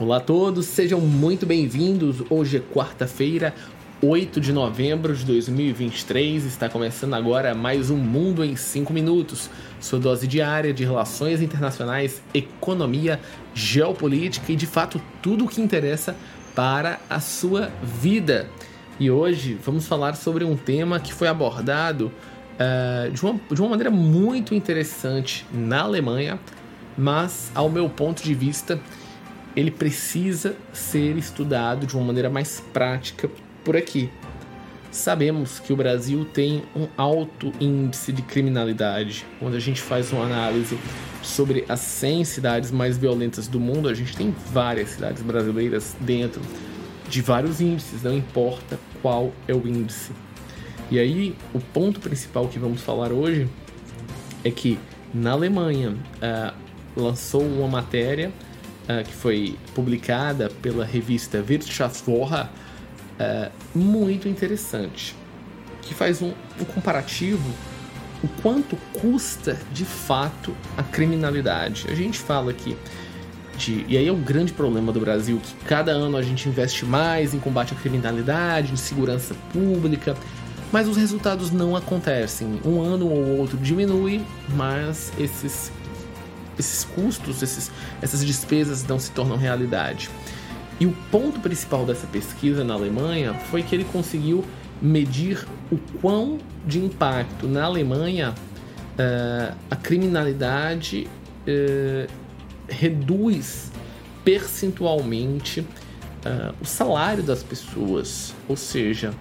Olá a todos, sejam muito bem-vindos. Hoje é quarta-feira, 8 de novembro de 2023. Está começando agora mais um Mundo em 5 Minutos. Sua dose diária de relações internacionais, economia, geopolítica e, de fato, tudo o que interessa para a sua vida. E hoje vamos falar sobre um tema que foi abordado uh, de, uma, de uma maneira muito interessante na Alemanha, mas, ao meu ponto de vista, ele precisa ser estudado de uma maneira mais prática por aqui. Sabemos que o Brasil tem um alto índice de criminalidade. Quando a gente faz uma análise sobre as 100 cidades mais violentas do mundo, a gente tem várias cidades brasileiras dentro de vários índices, não importa qual é o índice. E aí, o ponto principal que vamos falar hoje é que na Alemanha uh, lançou uma matéria uh, que foi publicada pela revista Wirtschaftswoche, uh, muito interessante, que faz um, um comparativo o quanto custa de fato a criminalidade. A gente fala aqui de, e aí é o grande problema do Brasil, que cada ano a gente investe mais em combate à criminalidade, em segurança pública, mas os resultados não acontecem. Um ano ou outro diminui, mas esses esses custos, esses, essas despesas não se tornam realidade. E o ponto principal dessa pesquisa na Alemanha foi que ele conseguiu medir o quão de impacto na Alemanha uh, a criminalidade uh, reduz percentualmente uh, o salário das pessoas, ou seja,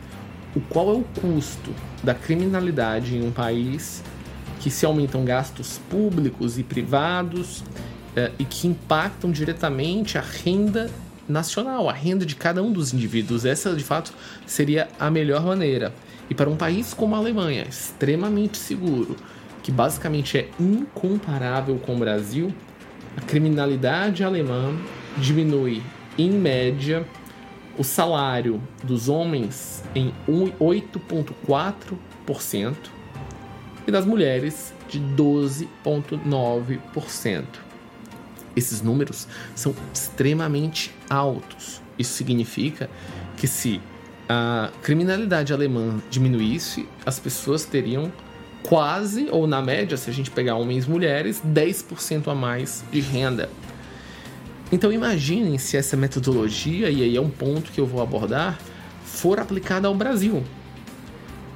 o qual é o custo da criminalidade em um país que se aumentam gastos públicos e privados eh, e que impactam diretamente a renda nacional, a renda de cada um dos indivíduos. Essa, de fato, seria a melhor maneira. E para um país como a Alemanha, extremamente seguro, que basicamente é incomparável com o Brasil, a criminalidade alemã diminui, em média, o salário dos homens em 8,4% e das mulheres de 12,9%. Esses números são extremamente altos. Isso significa que se a criminalidade alemã diminuísse, as pessoas teriam quase, ou na média, se a gente pegar homens e mulheres, 10% a mais de renda. Então imaginem se essa metodologia, e aí é um ponto que eu vou abordar, for aplicada ao Brasil.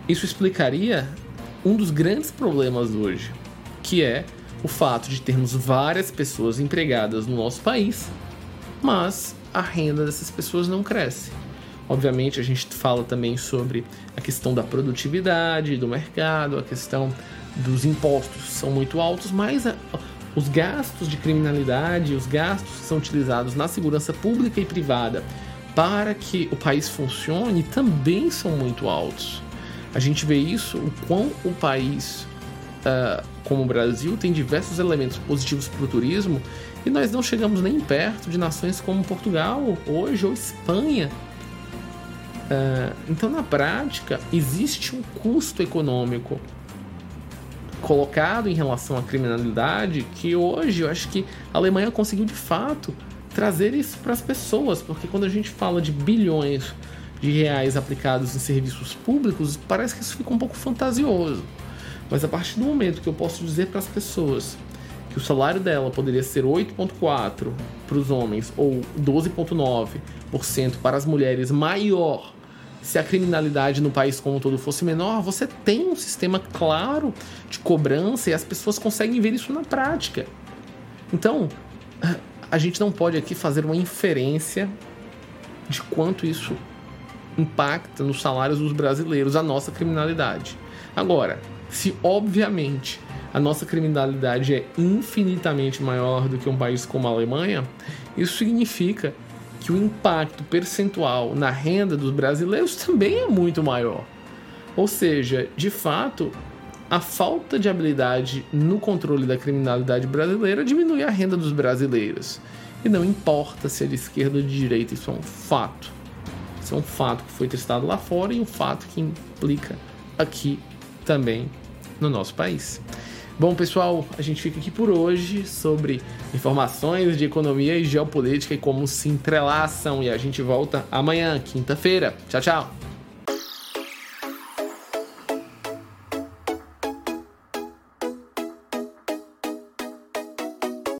Isso explicaria um dos grandes problemas hoje, que é o fato de termos várias pessoas empregadas no nosso país, mas a renda dessas pessoas não cresce. Obviamente, a gente fala também sobre a questão da produtividade do mercado, a questão dos impostos são muito altos, mas a, os gastos de criminalidade, os gastos que são utilizados na segurança pública e privada para que o país funcione também são muito altos. A gente vê isso, o quão o país, uh, como o Brasil, tem diversos elementos positivos para o turismo e nós não chegamos nem perto de nações como Portugal hoje ou Espanha. Uh, então, na prática, existe um custo econômico colocado em relação à criminalidade que hoje eu acho que a Alemanha conseguiu de fato trazer isso para as pessoas, porque quando a gente fala de bilhões de reais aplicados em serviços públicos, parece que isso fica um pouco fantasioso. Mas a partir do momento que eu posso dizer para as pessoas que o salário dela poderia ser 8,4% para os homens ou 12,9% para as mulheres maior se a criminalidade no país como um todo fosse menor, você tem um sistema claro de cobrança e as pessoas conseguem ver isso na prática. Então, a gente não pode aqui fazer uma inferência de quanto isso impacta nos salários dos brasileiros a nossa criminalidade. Agora, se obviamente a nossa criminalidade é infinitamente maior do que um país como a Alemanha, isso significa que o impacto percentual na renda dos brasileiros também é muito maior. Ou seja, de fato, a falta de habilidade no controle da criminalidade brasileira diminui a renda dos brasileiros. E não importa se é de esquerda ou de direita, isso é um fato. É um fato que foi testado lá fora e um fato que implica aqui também no nosso país. Bom, pessoal, a gente fica aqui por hoje sobre informações de economia e geopolítica e como se entrelaçam. E a gente volta amanhã, quinta-feira. Tchau, tchau!